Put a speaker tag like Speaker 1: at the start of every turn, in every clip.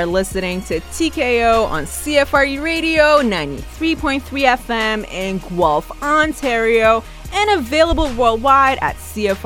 Speaker 1: are listening to TKO on CFRU Radio 93.3 FM in Guelph, Ontario, and available worldwide at CFRU.ca.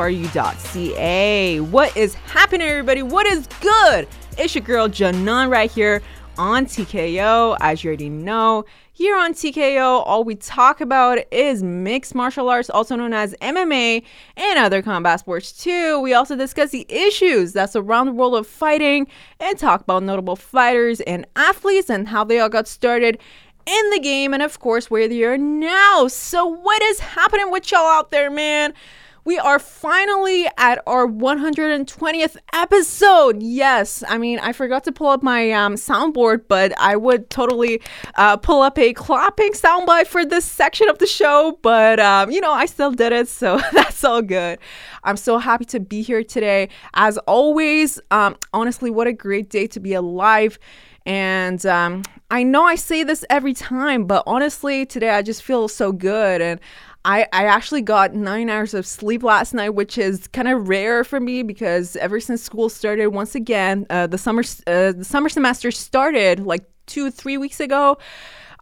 Speaker 1: What is happening, everybody? What is good? It's your girl Janan right here on TKO. As you already know, here on TKO, all we talk about is mixed martial arts, also known as MMA, and other combat sports too. We also discuss the issues that surround the world of fighting and talk about notable fighters and athletes and how they all got started in the game, and of course, where they are now. So, what is happening with y'all out there, man? We are finally at our 120th episode. Yes, I mean, I forgot to pull up my um, soundboard, but I would totally uh, pull up a clapping soundbite for this section of the show. But, um, you know, I still did it, so that's all good. I'm so happy to be here today. As always, um, honestly, what a great day to be alive. And um, I know I say this every time, but honestly, today I just feel so good. And I, I actually got nine hours of sleep last night, which is kind of rare for me because ever since school started, once again, uh, the summer uh, the summer semester started like two three weeks ago.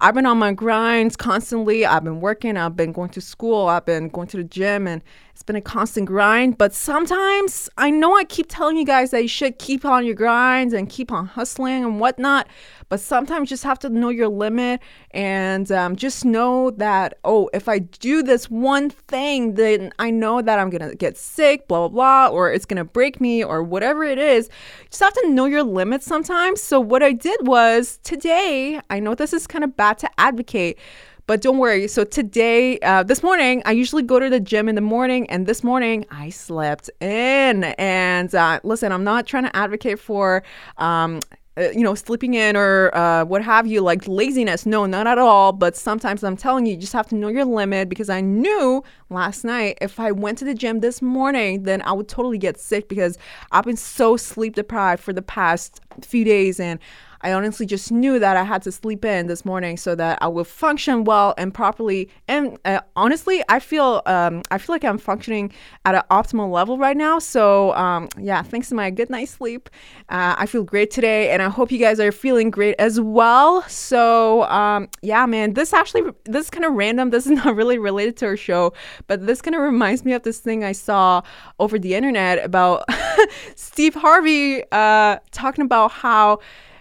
Speaker 1: I've been on my grinds constantly. I've been working. I've been going to school. I've been going to the gym, and it's been a constant grind. But sometimes I know I keep telling you guys that you should keep on your grinds and keep on hustling and whatnot. But sometimes you just have to know your limit and um, just know that, oh, if I do this one thing, then I know that I'm going to get sick, blah, blah, blah, or it's going to break me or whatever it is. You just have to know your limits sometimes. So what I did was today, I know this is kind of bad to advocate. But don't worry. So today, uh, this morning, I usually go to the gym in the morning, and this morning I slept in. And uh, listen, I'm not trying to advocate for um, uh, you know, sleeping in or uh, what have you, like laziness. No, not at all. But sometimes I'm telling you, you just have to know your limit because I knew last night if I went to the gym this morning, then I would totally get sick because I've been so sleep deprived for the past few days and I honestly just knew that I had to sleep in this morning so that I would function well and properly. And uh, honestly, I feel um, I feel like I'm functioning at an optimal level right now. So um, yeah, thanks to my good night's sleep, uh, I feel great today, and I hope you guys are feeling great as well. So um, yeah, man, this actually this is kind of random. This is not really related to our show, but this kind of reminds me of this thing I saw over the internet about Steve Harvey uh, talking about how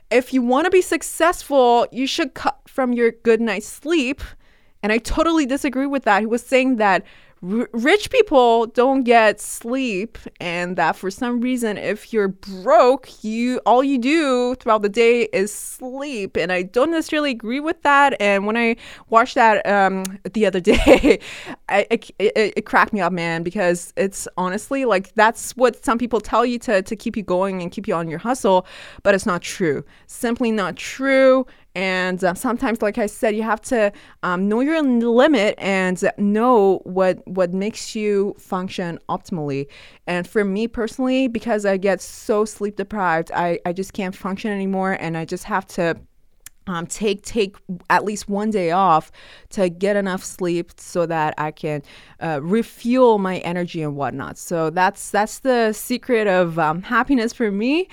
Speaker 1: if you want to be successful, you should cut from your good night's sleep. And I totally disagree with that. He was saying that r- rich people don't get sleep and that for some reason if you're broke you all you do throughout the day is sleep. And i don't necessarily agree with that. And when i watched that um, the other day I, it, it, it, cracked me up man because it's honestly like that's what some people tell you to, to keep you going and keep you on your hustle but it's not true. Simply not true and uh, sometimes, like I said, you have to um, know your limit and know what what makes you function optimally. And for me personally, because I get so sleep deprived, I, I just can't function anymore, and I just have to um, take take at least one day off to get enough sleep so that I can uh, refuel my energy and whatnot. So that's that's the secret of um, happiness for me.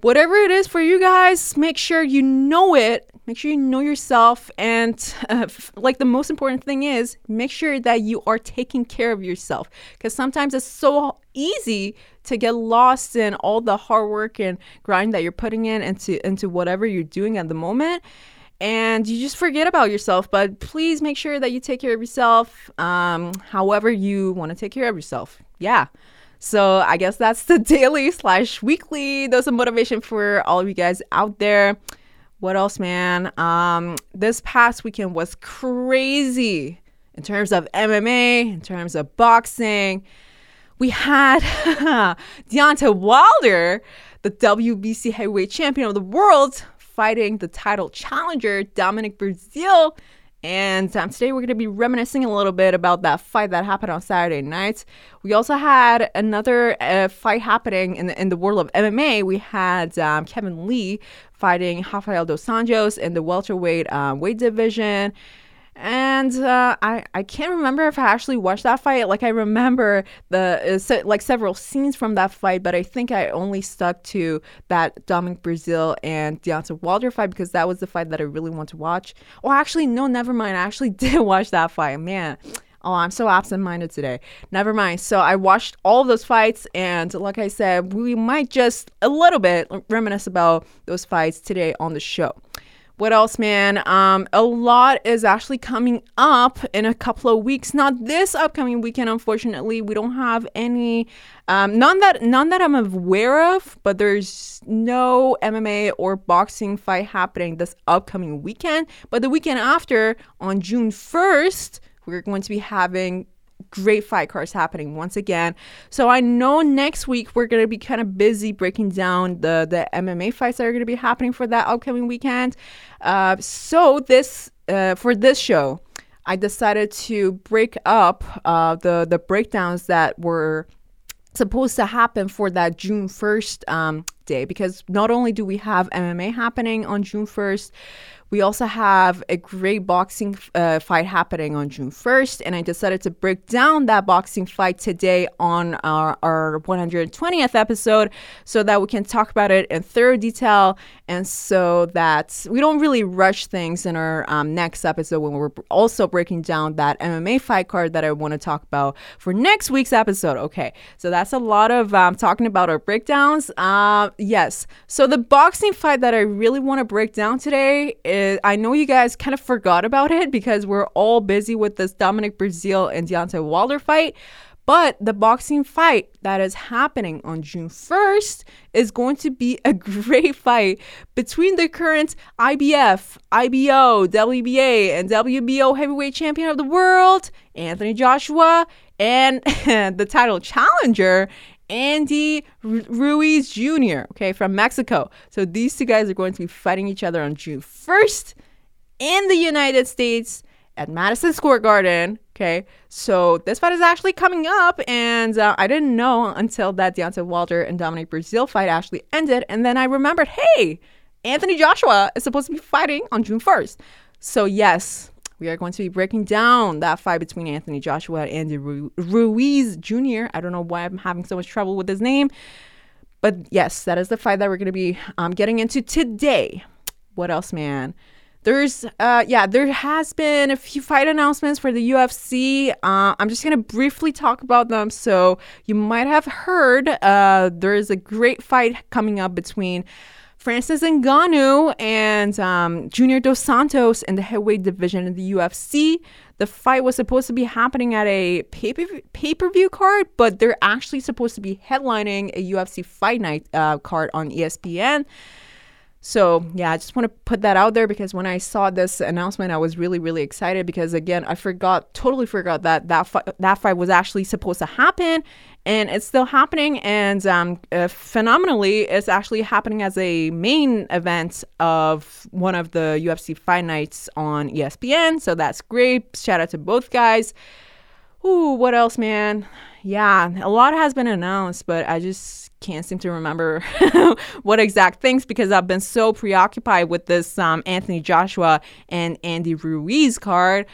Speaker 1: Whatever it is for you guys, make sure you know it. Make sure you know yourself. And uh, f- like the most important thing is make sure that you are taking care of yourself. Because sometimes it's so easy to get lost in all the hard work and grind that you're putting in into into whatever you're doing at the moment. And you just forget about yourself. But please make sure that you take care of yourself um, however you want to take care of yourself. Yeah so I guess that's the daily slash weekly dose of motivation for all of you guys out there what else, man? Um, this past weekend was crazy in terms of MMA, in terms of boxing. We had Deontay Wilder, the WBC heavyweight champion of the world, fighting the title challenger Dominic Breazeale and um, today we're going to be reminiscing a little bit about that fight that happened on Saturday night. We also had another uh, fight happening in the, in the world of MMA. We had um, Kevin Lee fighting Rafael Dos Anjos in the welterweight uh, weight division. And uh, I I can't remember if I actually watched that fight. Like I remember the uh, se- like several scenes from that fight, but I think I only stuck to that Dominic Breazeale and Deontay Wilder fight because that was the fight that I really want to watch. Or actually, no, never mind. I actually did watch that fight. Man, Oh, I'm so absent minded today. Never mind. So I watched all those fights, and like I said, we might just a little bit reminisce about those fights today on the show. What else, man? Um, a lot is actually coming up in a couple of weeks. Not this upcoming weekend, unfortunately. We don't have any, um, none that none that I'm aware of. But there's no MMA or boxing fight happening this upcoming weekend. But the weekend after, on June 1st, we're going to be having great fight cards happening once again. So I know next week we're going to be kind of busy breaking down the the MMA fights that are going to be happening for that upcoming weekend. Uh, so this uh, for this show, I decided to break up uh, the the breakdowns that were supposed to happen for that June 1st um, day because not only do we have MMA happening on June 1st, we also have a great boxing uh, fight happening on June 1st, and I decided to break down that boxing fight today on our, our 120th episode so that we can talk about it in thorough detail and so that we don't really rush things in our um, next episode when we're also breaking down that MMA fight card that I want to talk about for next week's episode. Okay, so that's a lot of um, talking about our breakdowns. Uh, yes, so the boxing fight that I really want to break down today is I know you guys kind of forgot about it because we're all busy with this Dominic Breazeale and Deontay Wilder fight. But the boxing fight that is happening on June 1st is going to be a great fight between the current IBF, IBO, WBA, and WBO heavyweight champion of the world, Anthony Joshua, and the title challenger, Andy Ruiz Jr., okay, from Mexico. So these two guys are going to be fighting each other on June 1st in the United States at Madison Square Garden. Okay, so this fight is actually coming up, and uh, I didn't know until that Deontay Wilder and Dominic Breazeale fight actually ended, and then I remembered, hey, Anthony Joshua is supposed to be fighting on June 1st. So yes, we are going to be breaking down that fight between Anthony Joshua and Andy Ru- Ruiz Jr. I don't know why I'm having so much trouble with his name. But yes, that is the fight that we're going to be um, getting into today. What else, man? There's, uh, yeah, there has been a few fight announcements for the UFC. Uh, I'm just gonna briefly talk about them. So you might have heard uh, there is a great fight coming up between Francis Ngannou and um, Junior Dos Santos in the heavyweight division in the UFC. The fight was supposed to be happening at a pay per view card, but they're actually supposed to be headlining a UFC Fight Night uh, card on ESPN. So, yeah, I just want to put that out there because when I saw this announcement, I was really, really excited because, again, I forgot, totally forgot that that, fi- that fight was actually supposed to happen and it's still happening. And um, uh, phenomenally, it's actually happening as a main event of one of the UFC fight nights on ESPN. So that's great. Shout out to both guys. Ooh, what else, man? Yeah, a lot has been announced, but I just can't seem to remember what exact things because I've been so preoccupied with this um, Anthony Joshua and Andy Ruiz card.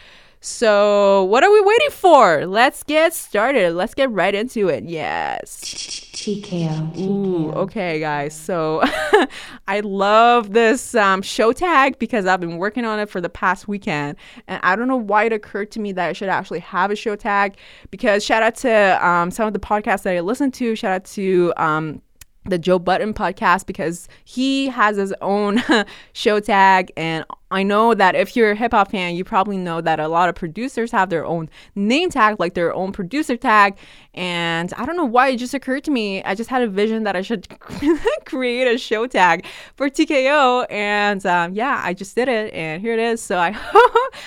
Speaker 1: So, what are we waiting for? Let's get started. Let's get right into it. Yes. TKO. Ooh, okay, guys. So, I love this um, show tag because I've been working on it for the past weekend. And I don't know why it occurred to me that I should actually have a show tag because shout out to um, some of the podcasts that I listen to. Shout out to um, the Joe Budden podcast because he has his own show tag and I know that if you're a hip hop fan, you probably know that a lot of producers have their own name tag, like their own producer tag. And I don't know why it just occurred to me. I just had a vision that I should create a show tag for TKO. And um, yeah, I just did it. And here it is. So I,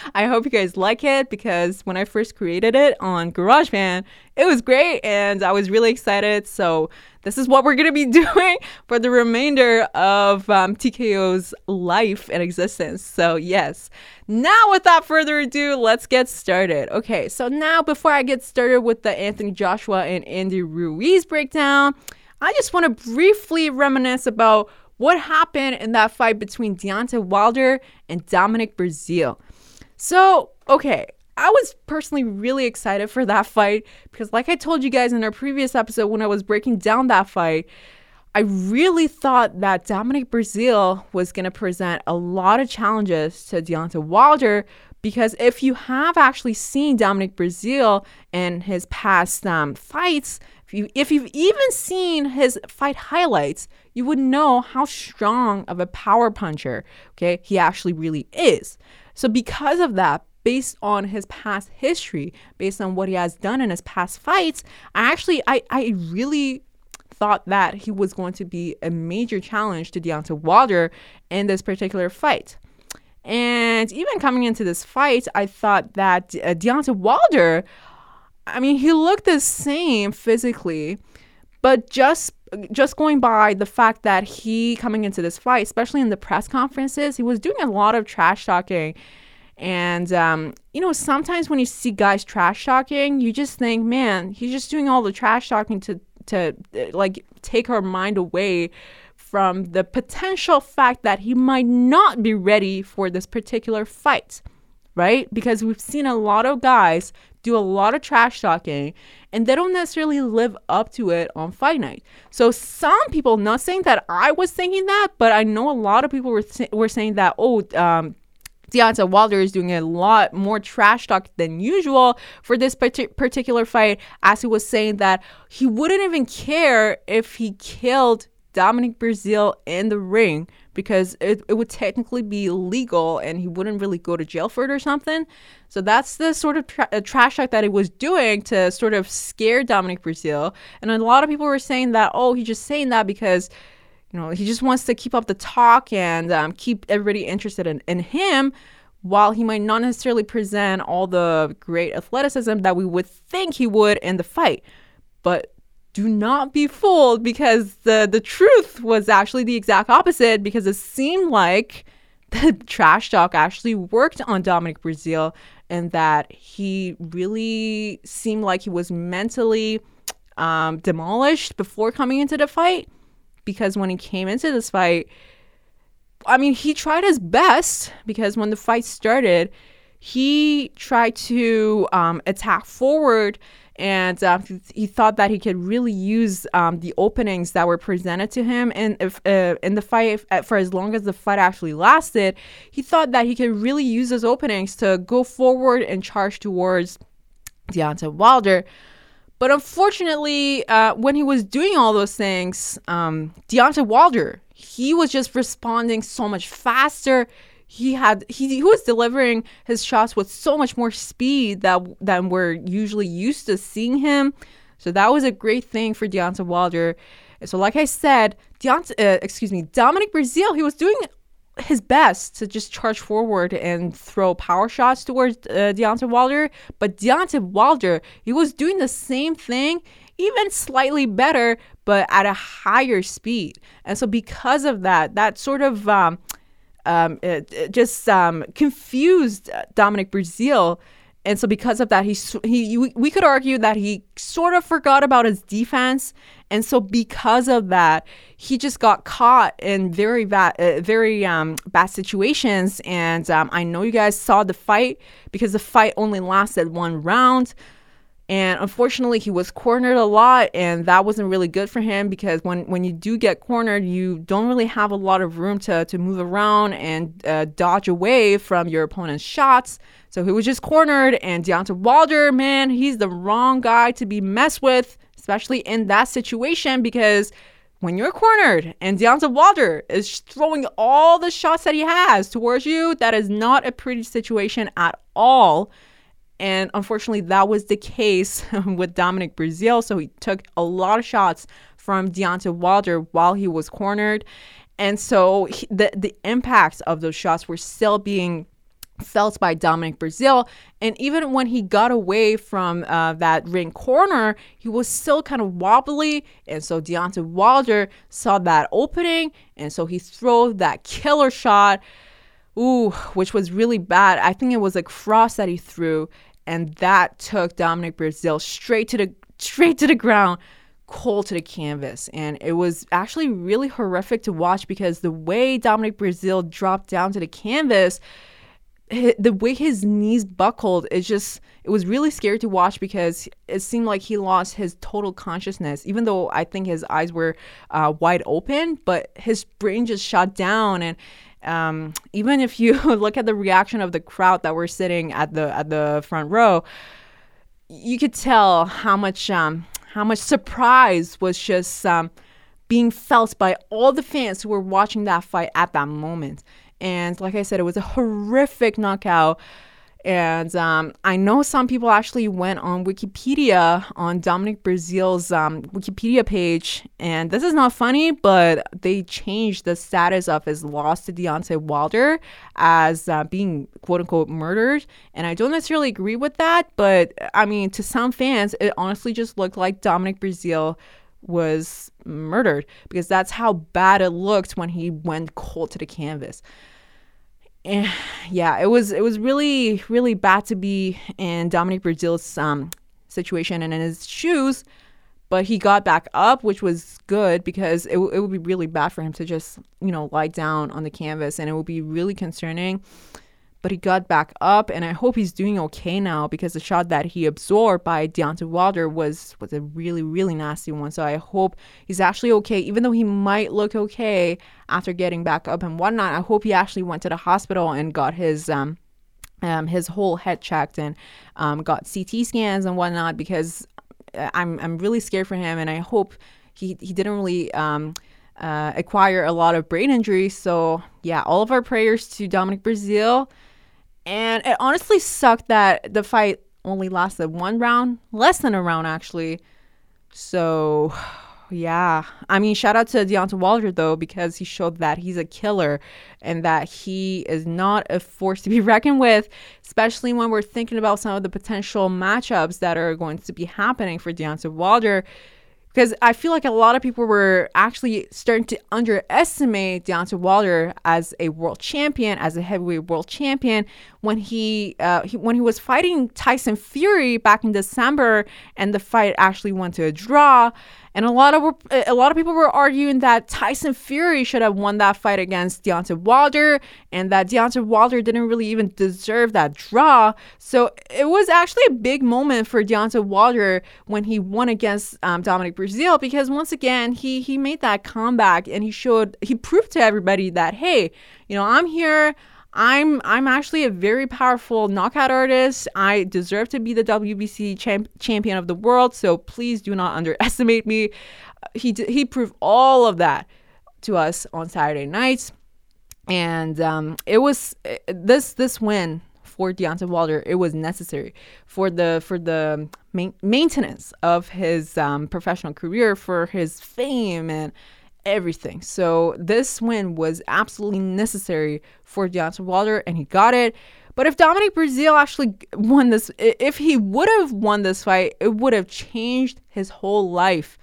Speaker 1: I hope you guys like it because when I first created it on GarageBand, it was great. And I was really excited. So this is what we're going to be doing for the remainder of um, TKO's life and existence. So, yes. Now, without further ado, let's get started. Okay, so now before I get started with the Anthony Joshua and Andy Ruiz breakdown, I just want to briefly reminisce about what happened in that fight between Deontay Wilder and Dominic Breazeale. So, okay, I was personally really excited for that fight because, like I told you guys in our previous episode when I was breaking down that fight, I really thought that Dominic Breazeale was going to present a lot of challenges to Deontay Wilder because if you have actually seen Dominic Breazeale in his past um, fights, if, you, if you've even seen his fight highlights, you would know how strong of a power puncher, okay, he actually really is. So because of that, based on his past history, based on what he has done in his past fights, I actually I, I really thought that he was going to be a major challenge to Deontay Wilder in this particular fight. And even coming into this fight, I thought that uh, Deontay Wilder, I mean, he looked the same physically, but just just going by the fact that he coming into this fight, especially in the press conferences, he was doing a lot of trash talking. And, um, you know, sometimes when you see guys trash talking, you just think, man, he's just doing all the trash talking to, to like take our mind away from the potential fact that he might not be ready for this particular fight, right? Because we've seen a lot of guys do a lot of trash talking and they don't necessarily live up to it on fight night. So some people, not saying that I was thinking that, but I know a lot of people were, were saying that, oh, um, Deontay Wilder is doing a lot more trash talk than usual for this particular fight, as he was saying that he wouldn't even care if he killed Dominic Breazeale in the ring because it, it would technically be legal and he wouldn't really go to jail for it or something. So that's the sort of tra- uh, trash talk that he was doing to sort of scare Dominic Breazeale. And a lot of people were saying that, oh, he's just saying that because you know, he just wants to keep up the talk and um, keep everybody interested in, in him while he might not necessarily present all the great athleticism that we would think he would in the fight. But do not be fooled because the, the truth was actually the exact opposite because it seemed like the trash talk actually worked on Dominic Breazeale and that he really seemed like he was mentally um, demolished before coming into the fight because when he came into this fight, I mean, he tried his best because when the fight started, he tried to um, attack forward and uh, he thought that he could really use um, the openings that were presented to him and if uh, in the fight for as long as the fight actually lasted he thought that he could really use those openings to go forward and charge towards Deontay Wilder but unfortunately, uh, when he was doing all those things, um, Deontay Wilder, he was just responding so much faster. He had he, he was delivering his shots with so much more speed that than we're usually used to seeing him. So that was a great thing for Deontay Wilder. So, like I said, Deontay, uh, excuse me, Dominic Brazil, he was doing his best to just charge forward and throw power shots towards uh, Deontay Wilder. But Deontay Wilder, he was doing the same thing, even slightly better, but at a higher speed. And so because of that, that sort of um, um, it, it just um, confused Dominic Breazeale. and so because of that, he he we could argue that he sort of forgot about his defense, and so because of that, he just got caught in very bad, uh, very um, bad situations. And um, I know you guys saw the fight because the fight only lasted one round. And unfortunately, he was cornered a lot, and that wasn't really good for him because when, when you do get cornered, you don't really have a lot of room to, to move around and uh, dodge away from your opponent's shots. So he was just cornered, and Deontay Wilder, man, he's the wrong guy to be messed with, especially in that situation because when you're cornered and Deontay Wilder is throwing all the shots that he has towards you, that is not a pretty situation at all. And unfortunately, that was the case with Dominic Breazeale. So he took a lot of shots from Deontay Wilder while he was cornered. And so he, the, the impacts of those shots were still being felt by Dominic Breazeale. And even when he got away from uh, that ring corner, he was still kind of wobbly. And so Deontay Wilder saw that opening. And so he threw that killer shot, ooh, which was really bad. I think it was a cross that he threw and that took Dominic Breazeale straight to the straight to the ground, cold to the canvas. And it was actually really horrific to watch because the way Dominic Breazeale dropped down to the canvas, the way his knees buckled is just it was really scary to watch because it seemed like he lost his total consciousness even though i think his eyes were uh, wide open but his brain just shut down and um, even if you look at the reaction of the crowd that were sitting at the at the front row you could tell how much um, how much surprise was just um, being felt by all the fans who were watching that fight at that moment and like I said, it was a horrific knockout. And um, I know some people actually went on Wikipedia on Dominic Breazeale's um, Wikipedia page. And this is not funny, but they changed the status of his loss to Deontay Wilder as uh, being quote unquote murdered. And I don't necessarily agree with that. But I mean, to some fans, it honestly just looked like Dominic Breazeale was murdered because that's how bad it looked when he went cold to the canvas. And yeah, it was it was really really bad to be in Dominic Breazeale's um, situation and in his shoes, but he got back up, which was good because it, it would be really bad for him to just you know lie down on the canvas, and it would be really concerning but he got back up, and I hope he's doing okay now because the shot that he absorbed by Deontay Wilder was was a really really nasty one. So I hope he's actually okay, even though he might look okay after getting back up and whatnot. I hope he actually went to the hospital and got his um, um his whole head checked and um, got CT scans and whatnot because uh, I'm I'm really scared for him, and I hope he he didn't really um. Uh, acquire a lot of brain injuries. So, yeah, all of our prayers to Dominic Breazeale. And it honestly sucked that the fight only lasted one round, less than a round actually. So, yeah. I mean, shout out to Deontay Wilder though, because he showed that he's a killer and that he is not a force to be reckoned with, especially when we're thinking about some of the potential matchups that are going to be happening for Deontay Wilder because I feel like a lot of people were actually starting to underestimate Deontay Wilder as a world champion, as a heavyweight world champion, when he, uh, he when he was fighting Tyson Fury back in December, and the fight actually went to a draw. And a lot of a lot of people were arguing that Tyson Fury should have won that fight against Deontay Wilder, and that Deontay Wilder didn't really even deserve that draw. So it was actually a big moment for Deontay Wilder when he won against um, Dominic Breazeale, because once again he he made that comeback and he showed he proved to everybody that hey, you know I'm here. I'm I'm actually a very powerful knockout artist. I deserve to be the WBC champ- champion of the world. So please do not underestimate me. He d- he proved all of that to us on Saturday nights, and um, it was this this win for Deontay Wilder. It was necessary for the for the ma- maintenance of his um, professional career, for his fame and everything. So this win was absolutely necessary for Deontay Wilder, and he got it. But if Dominic Breazeale actually won this, if he would have won this fight, it would have changed his whole life.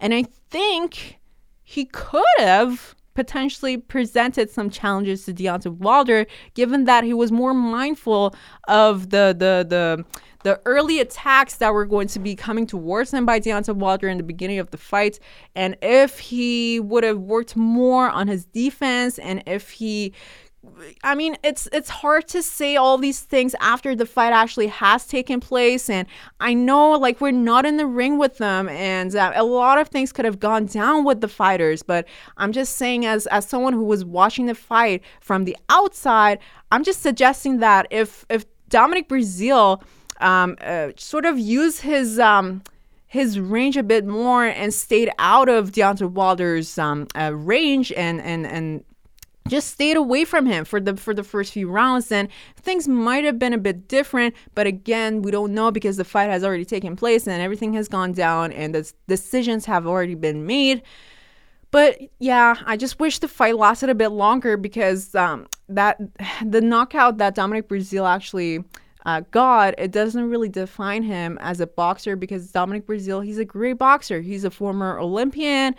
Speaker 1: And I think he could have potentially presented some challenges to Deontay Wilder, given that he was more mindful of the the the the early attacks that were going to be coming towards him by Deontay Wilder in the beginning of the fight. And if he would have worked more on his defense and if he I mean, it's it's hard to say all these things after the fight actually has taken place, and I know like we're not in the ring with them, and uh, a lot of things could have gone down with the fighters. But I'm just saying, as as someone who was watching the fight from the outside, I'm just suggesting that if if Dominic Breazeale um, uh, sort of use his um, his range a bit more and stayed out of Deontay Wilder's um, uh, range and and and just stayed away from him for the for the first few rounds then things might have been a bit different but again we don't know because the fight has already taken place and everything has gone down and the decisions have already been made but yeah i just wish the fight lasted a bit longer because um, that the knockout that dominic breazeale actually uh, God, it doesn't really define him as a boxer because Dominic Breazeale, he's a great boxer. He's a former Olympian.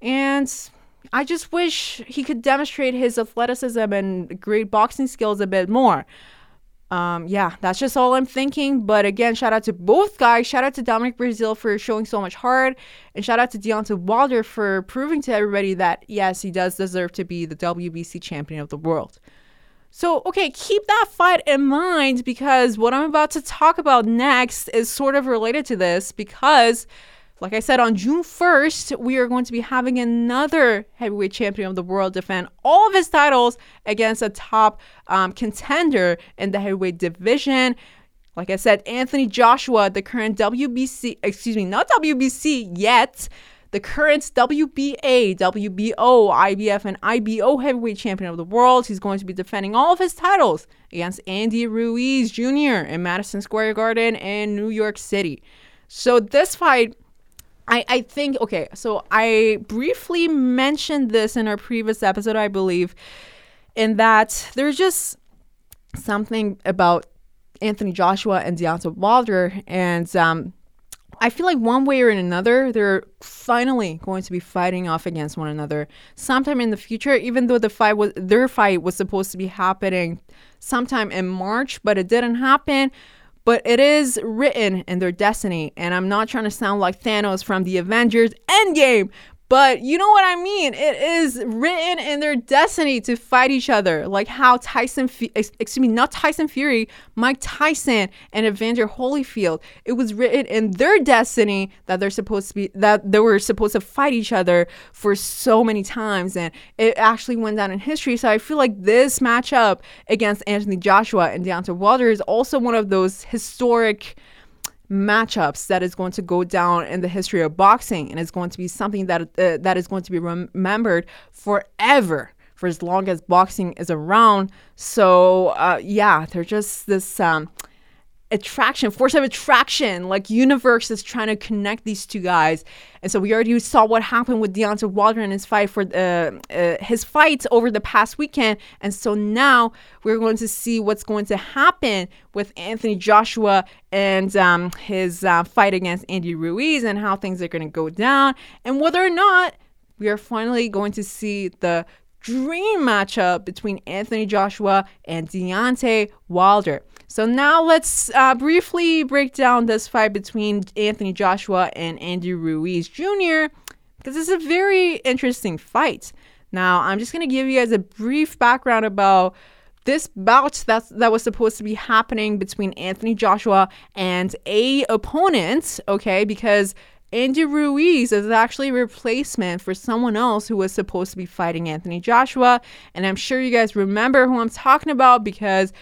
Speaker 1: And I just wish he could demonstrate his athleticism and great boxing skills a bit more. Um, yeah, that's just all I'm thinking. But again, shout out to both guys. Shout out to Dominic Breazeale for showing so much heart. And shout out to Deontay Wilder for proving to everybody that, yes, he does deserve to be the WBC champion of the world. So, okay, keep that fight in mind because what I'm about to talk about next is sort of related to this because like I said, on June 1st, we are going to be having another heavyweight champion of the world defend all of his titles against a top um, contender in the heavyweight division. Like I said, Anthony Joshua, the current WBC, excuse me, not WBC yet, the current WBA, WBO, IBF, and IBO heavyweight champion of the world. He's going to be defending all of his titles against Andy Ruiz Jr. in Madison Square Garden in New York City. So this fight I, I think okay so i briefly mentioned this in our previous episode i believe in that there's just something about anthony joshua and deontay wilder and um, i feel like one way or another they're finally going to be fighting off against one another sometime in the future even though the fight was their fight was supposed to be happening sometime in march but it didn't happen but it is written in their destiny. And I'm not trying to sound like Thanos from the Avengers Endgame, but you know what I mean? It is written in their destiny to fight each other. Like how Tyson, excuse me, not Tyson Fury, Mike Tyson and Evander Holyfield. It was written in their destiny that they're supposed to be, that they were supposed to fight each other for so many times. And it actually went down in history. So I feel like this matchup against Anthony Joshua and Deontay Wilder is also one of those historic matchups that is going to go down in the history of boxing and it's going to be something that uh, that is going to be remembered forever for as long as boxing is around. So uh, yeah they're just this um, attraction, force of attraction, like universe is trying to connect these two guys. And so we already saw what happened with Deontay Wilder and his fight for uh, uh, his fights over the past weekend. And so now we're going to see what's going to happen with Anthony Joshua and um, his uh, fight against Andy Ruiz and how things are going to go down and whether or not we are finally going to see the dream matchup between Anthony Joshua and Deontay Wilder. So now let's uh, briefly break down this fight between Anthony Joshua and Andy Ruiz Jr. because it's a very interesting fight. Now I'm just gonna give you guys a brief background about this bout that that was supposed to be happening between Anthony Joshua and a opponent. Okay, because Andy Ruiz is actually a replacement for someone else who was supposed to be fighting Anthony Joshua. And I'm sure you guys remember who I'm talking about because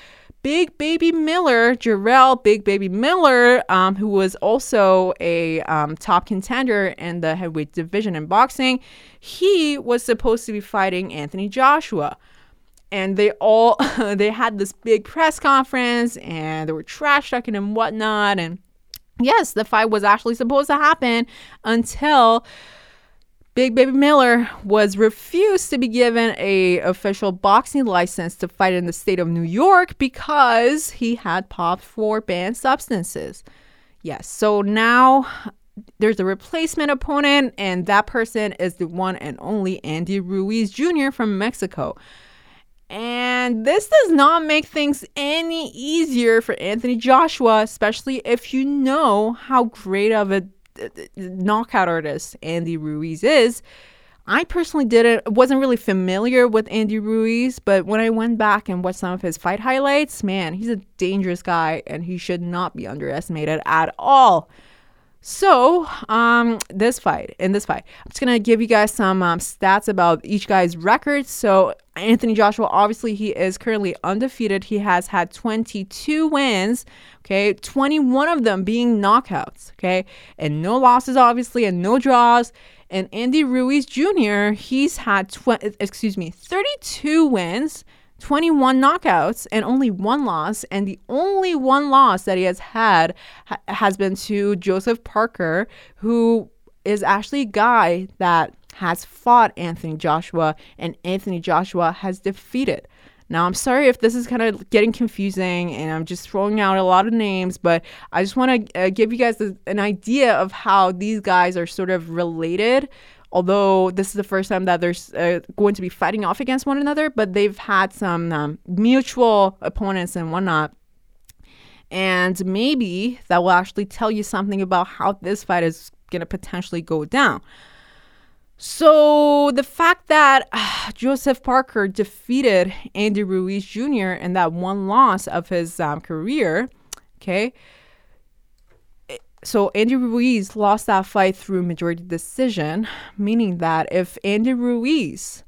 Speaker 1: Big Baby Miller, Jarrell Big Baby Miller, um, who was also a um, top contender in the heavyweight division in boxing, he was supposed to be fighting Anthony Joshua. And they all they had this big press conference and they were trash talking and whatnot. And yes, the fight was actually supposed to happen until Big Baby Miller was refused to be given a official boxing license to fight in the state of New York because he had popped for banned substances. Yes, so now there's a replacement opponent, and that person is the one and only Andy Ruiz Jr. from Mexico. And this does not make things any easier for Anthony Joshua, especially if you know how great of a knockout artist Andy Ruiz is. I personally didn't wasn't really familiar with Andy Ruiz, but when I went back and watched some of his fight highlights, man, he's a dangerous guy and he should not be underestimated at all. So, um, this fight, in this fight, I'm just gonna give you guys some um, stats about each guy's records. So, Anthony Joshua, obviously, he is currently undefeated. He has had 22 wins, okay, 21 of them being knockouts, okay, and no losses, obviously, and no draws. And Andy Ruiz Jr., he's had, tw- excuse me, 32 wins 21 knockouts and only one loss. And the only one loss that he has had ha- has been to Joseph Parker, who is actually a guy that has fought Anthony Joshua and Anthony Joshua has defeated. Now, I'm sorry if this is kind of getting confusing and I'm just throwing out a lot of names, but I just want to uh, give you guys an idea of how these guys are sort of related although this is the first time that they're uh, going to be fighting off against one another, but they've had some um, mutual opponents and whatnot. And maybe that will actually tell you something about how this fight is going to potentially go down. So the fact that uh, Joseph Parker defeated Andy Ruiz Jr. in that one loss of his um, career, okay. So Andy Ruiz lost that fight through majority decision, meaning that if Andy Ruiz,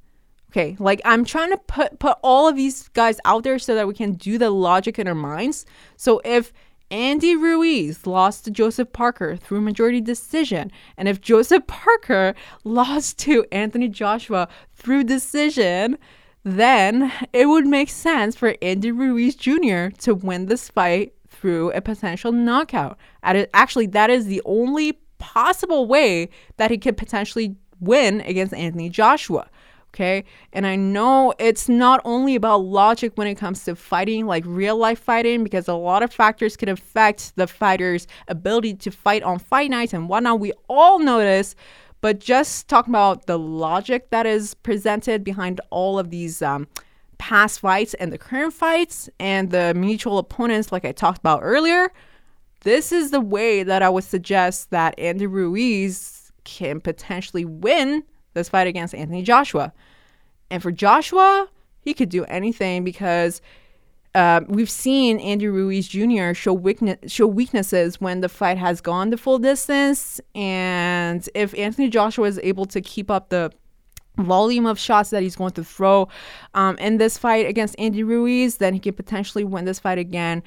Speaker 1: okay, like I'm trying to put put all of these guys out there so that we can do the logic in our minds. So if Andy Ruiz lost to Joseph Parker through majority decision. And if Joseph Parker lost to Anthony Joshua through decision, then it would make sense for Andy Ruiz Jr. to win this fight through a potential knockout. Actually, that is the only possible way that he could potentially win against Anthony Joshua. Okay. And I know it's not only about logic when it comes to fighting, like real life fighting, because a lot of factors can affect the fighter's ability to fight on fight nights and whatnot. We all know this. But just talking about the logic that is presented behind all of these um, past fights and the current fights and the mutual opponents, like I talked about earlier, this is the way that I would suggest that Andy Ruiz can potentially win this fight against Anthony Joshua. And for Joshua, he could do anything because uh, we've seen Andy Ruiz Jr. show weakness, show weaknesses when the fight has gone the full distance, and if Anthony Joshua is able to keep up the volume of shots that he's going to throw um, in this fight against Andy Ruiz, then he could potentially win this fight again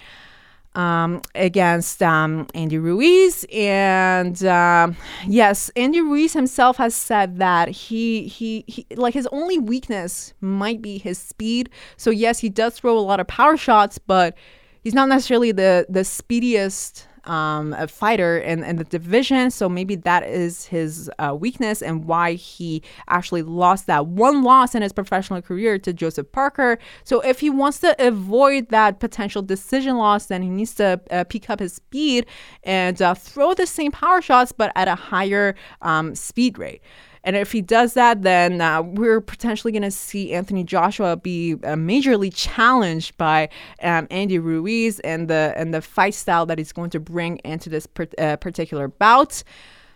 Speaker 1: um, against um, Andy Ruiz. And uh, yes, Andy Ruiz himself has said that he, he, he, like his only weakness might be his speed. So yes, he does throw a lot of power shots, but he's not necessarily the the speediest um, a fighter in, in the division. So maybe that is his uh, weakness and why he actually lost that one loss in his professional career to Joseph Parker. So if he wants to avoid that potential decision loss, then he needs to uh, pick up his speed and uh, throw the same power shots, but at a higher um, speed rate. And if he does that, then uh, we're potentially going to see Anthony Joshua be uh, majorly challenged by um, Andy Ruiz and the and the fight style that he's going to bring into this per- uh, particular bout.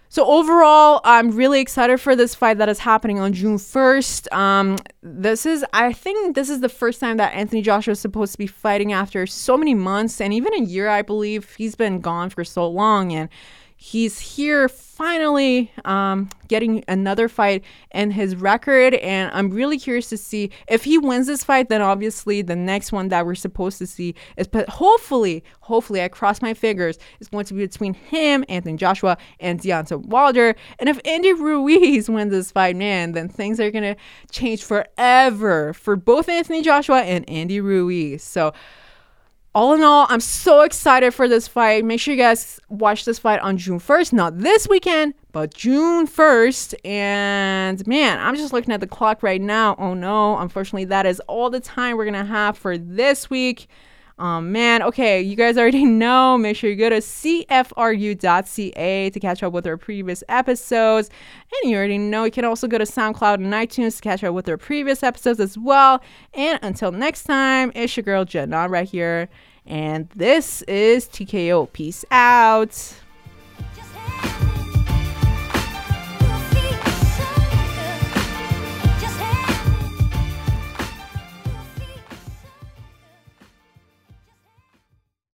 Speaker 1: So overall, I'm really excited for this fight that is happening on June 1st. Um, this is, I think, this is the first time that Anthony Joshua is supposed to be fighting after so many months and even a year. I believe he's been gone for so long, and he's here finally um, getting another fight in his record and i'm really curious to see if he wins this fight then obviously the next one that we're supposed to see is but hopefully hopefully i cross my fingers is going to be between him anthony joshua and Deontay wilder. And if andy ruiz wins this fight man then things are going to change forever for both anthony joshua and andy ruiz. So all in all, I'm so excited for this fight. Make sure you guys watch this fight on June 1st, not this weekend, but June 1st. And man, I'm just looking at the clock right now. Oh no, unfortunately, that is all the time we're gonna have for this week. Um, man, okay, you guys already know. Make sure you go to cfru.ca to catch up with our previous episodes. And you already know you can also go to SoundCloud and iTunes to catch up with our previous episodes as well. And until next time, it's your girl Jenna right here. And this is TKO. Peace out.